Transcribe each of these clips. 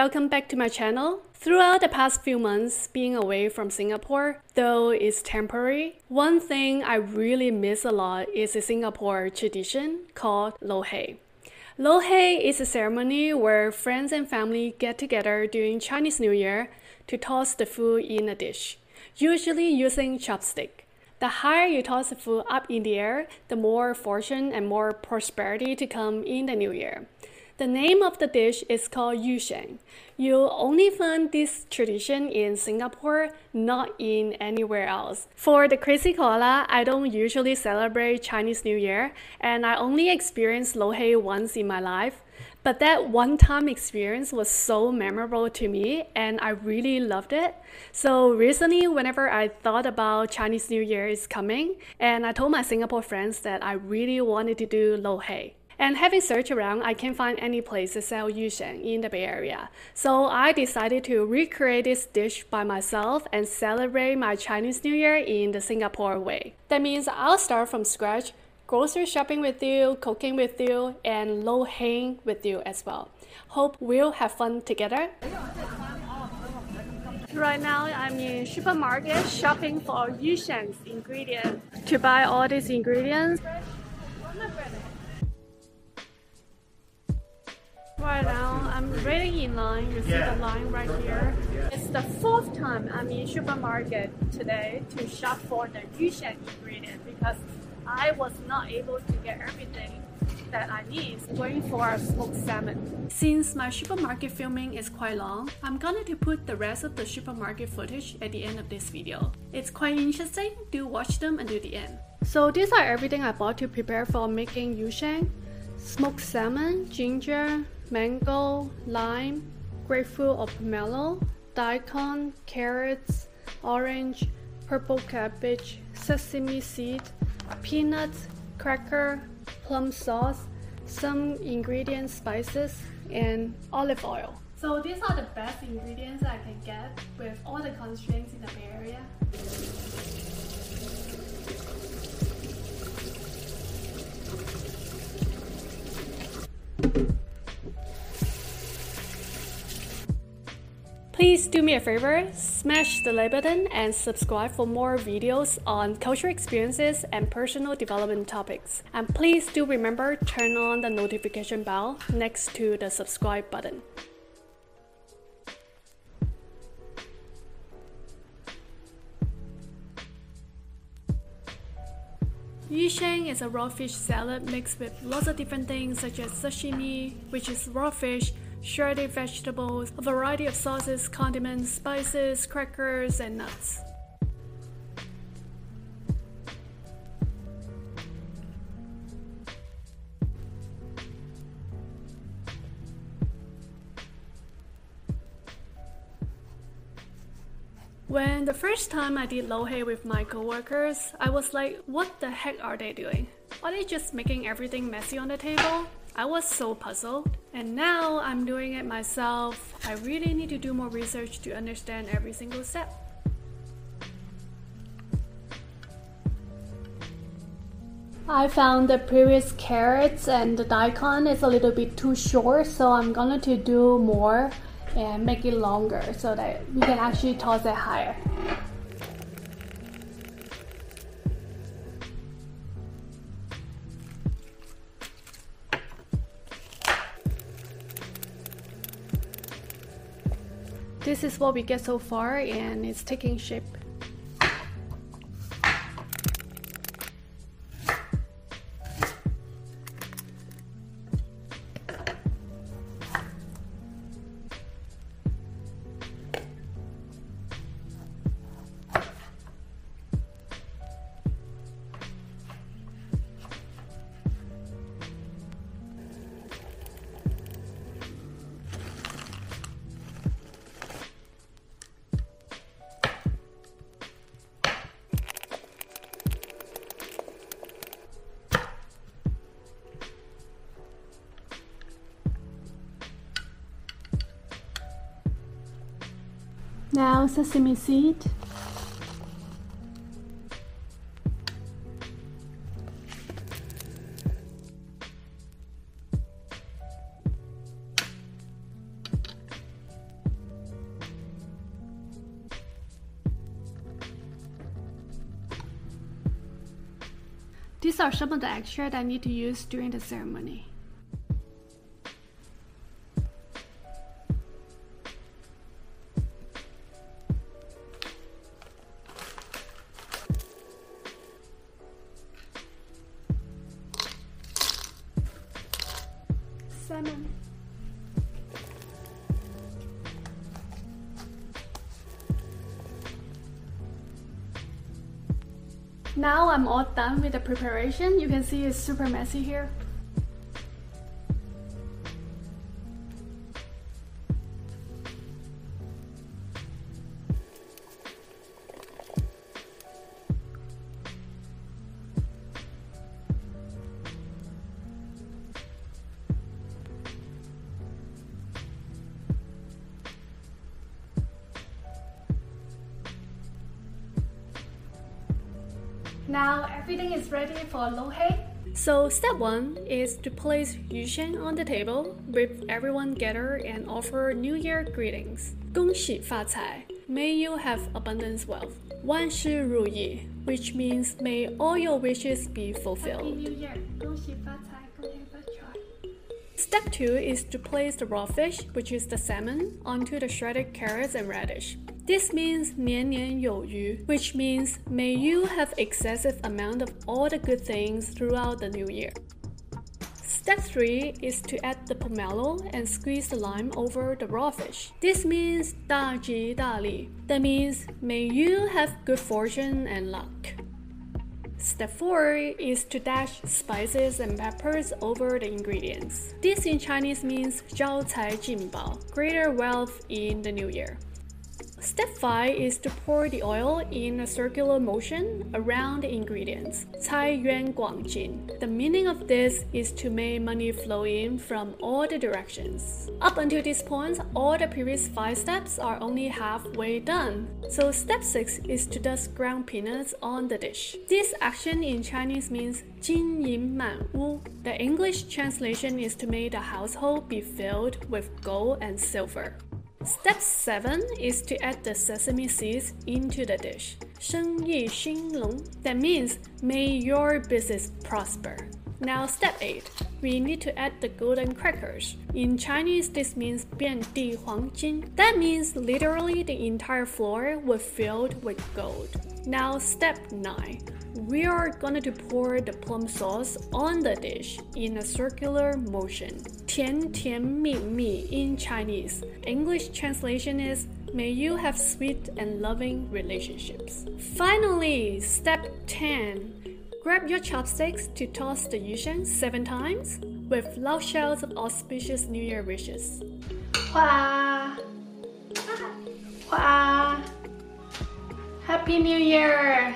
welcome back to my channel. Throughout the past few months being away from Singapore, though it's temporary, one thing I really miss a lot is a Singapore tradition called Lo Hei. Lo Hei is a ceremony where friends and family get together during Chinese New Year to toss the food in a dish, usually using chopstick. The higher you toss the food up in the air, the more fortune and more prosperity to come in the new year. The name of the dish is called yusheng. You'll only find this tradition in Singapore, not in anywhere else. For the Krazy Koala, I don't usually celebrate Chinese New Year, and I only experienced Lo Hei once in my life. But that one time experience was so memorable to me and I really loved it. So recently, whenever I thought about Chinese New Year is coming, and I told my Singapore friends that I really wanted to do Lo Hei. And having searched around, I can't find any place to sell yusheng in the Bay Area. So I decided to recreate this dish by myself and celebrate my Chinese New Year in the Singapore way. That means I'll start from scratch, grocery shopping with you, cooking with you, and lo hei with you as well. Hope we'll have fun together. Right now, I'm in supermarket shopping for yusheng's ingredients. To buy all these ingredients, Right now, I'm waiting in line. You see the line right here. It's the fourth time I'm in supermarket today to shop for the yusheng ingredient because I was not able to get everything that I need waiting for a smoked salmon. Since my supermarket filming is quite long, I'm going to put the rest of the supermarket footage at the end of this video. It's quite interesting, do watch them until the end. So these are everything I bought to prepare for making yusheng. Smoked salmon, ginger, mango, lime, grapefruit or pomelo, daikon, carrots, orange, purple cabbage, sesame seed, peanuts, cracker, plum sauce, some ingredient spices, and olive oil. So these are the best ingredients I can get with all the constraints in the Area. Please do me a favor, smash the like button and subscribe for more videos on cultural experiences and personal development topics. And please do remember turn on the notification bell next to the subscribe button. Yusheng is a raw fish salad mixed with lots of different things such as sashimi, which is raw fish, shredded vegetables, a variety of sauces, condiments, spices, crackers, and nuts. When the first time I did lo hei with my coworkers, I was like, what the heck are they doing? Are they just making everything messy on the table? I was so puzzled. And now I'm doing it myself. I really need to do more research to understand every single step. I found the previous carrots and the daikon is a little bit too short, so I'm gonna to do more and make it longer so that we can actually toss it higher. This is what we get so far and it's taking shape. now sesame seed These are some of the extra that I need to use during the ceremony. Now I'm all done with the preparation. You can see it's super messy here. Now everything is ready for lo hei. So step one is to place yusheng on the table with everyone gather and offer New Year greetings. 恭喜发财 May you have abundance wealth. 万事如意 which means may all your wishes be fulfilled. Happy New Year. Step 2 is to place the raw fish, which is the salmon, onto the shredded carrots and radish. This means 年年有余, which means may you have excessive amount of all the good things throughout the new year. Step 3 is to add the pomelo and squeeze the lime over the raw fish. This means 大吉大利. That means may you have good fortune and luck. Step 4 is to dash spices and peppers over the ingredients. This in Chinese means 招财进宝, greater wealth in the new year. Step 5 is to pour the oil in a circular motion around the ingredients. Cai Yuan Guang Jin. The meaning of this is to make money flow in from all the directions. Up until this point, all the previous 5 steps are only halfway done. So step 6 is to dust ground peanuts on the dish. This action in Chinese means Jin Yin Man Wu. The English translation is to make the household be filled with gold and silver. Step 7 is to add the sesame seeds into the dish. 生意兴隆. That means may your business prosper. Now step 8. We need to add the golden crackers. In Chinese this means 遍地黄金. That means literally the entire floor was filled with gold. Now step 9 we are going to pour the plum sauce on the dish in a circular motion. 甜甜蜜蜜 in Chinese. English translation is May you have sweet and loving relationships. Finally, step 10. Grab your chopsticks to toss the yusheng seven times with loud shouts of auspicious New Year wishes. Hua! Hua! Happy New Year!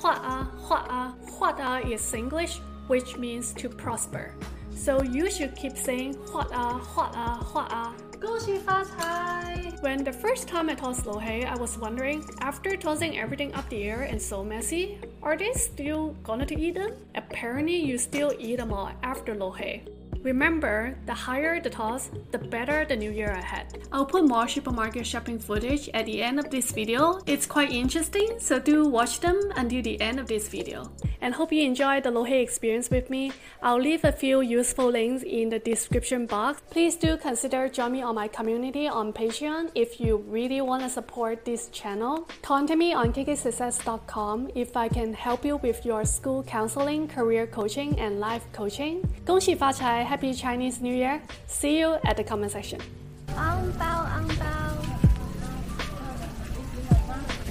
Hua ah, Hua ah, Hua is English, which means to prosper. So you should keep saying Hua Hua Hua. Ah. Gong xi fa cai! When the first time I tossed lo hei, I was wondering, after tossing everything up the air and so messy, are they still gonna to eat them? Apparently, you still eat them all after lo hei. Remember, the higher the toss, the better the new year ahead. I'll put more supermarket shopping footage at the end of this video. It's quite interesting, so do watch them until the end of this video. And hope you enjoy the Lo Hei experience with me. I'll leave a few useful links in the description box. Please do consider joining me on my community on Patreon if you really want to support this channel. Contact me on kksuccess.com if I can help you with your school counseling, career coaching, and life coaching. 恭喜发财！Happy Chinese New Year. See you at the comment section.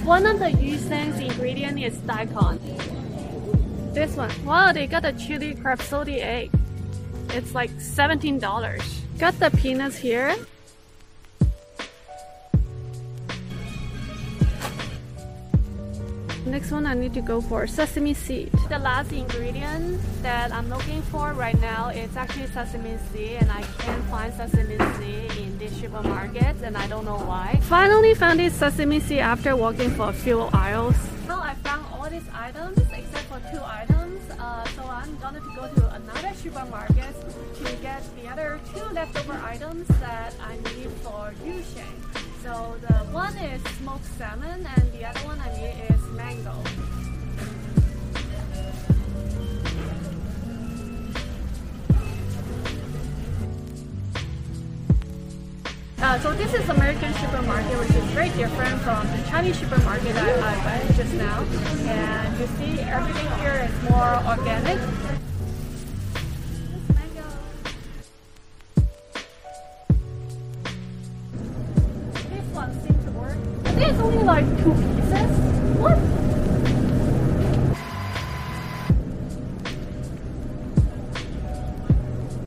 One of the Yusheng's ingredient is daikon. This one. Wow, they got the chili crab soda egg. It's like $17. Got the peanuts here. Next one I need to go for sesame seed. The last ingredient that I'm looking for right now is actually sesame seed and I can't find sesame seed in these supermarkets and I don't know why. Finally found this sesame seed after walking for a few aisles. Now I found all these items except for two items uh, so I'm gonna to go to another supermarket to get the other two leftover items that I need for yusheng. So the one is smoked salmon and the other one I made is mango. Uh, so this is American supermarket, which is very different from the Chinese supermarket that I went just now. And you see everything here is more organic. Like pieces.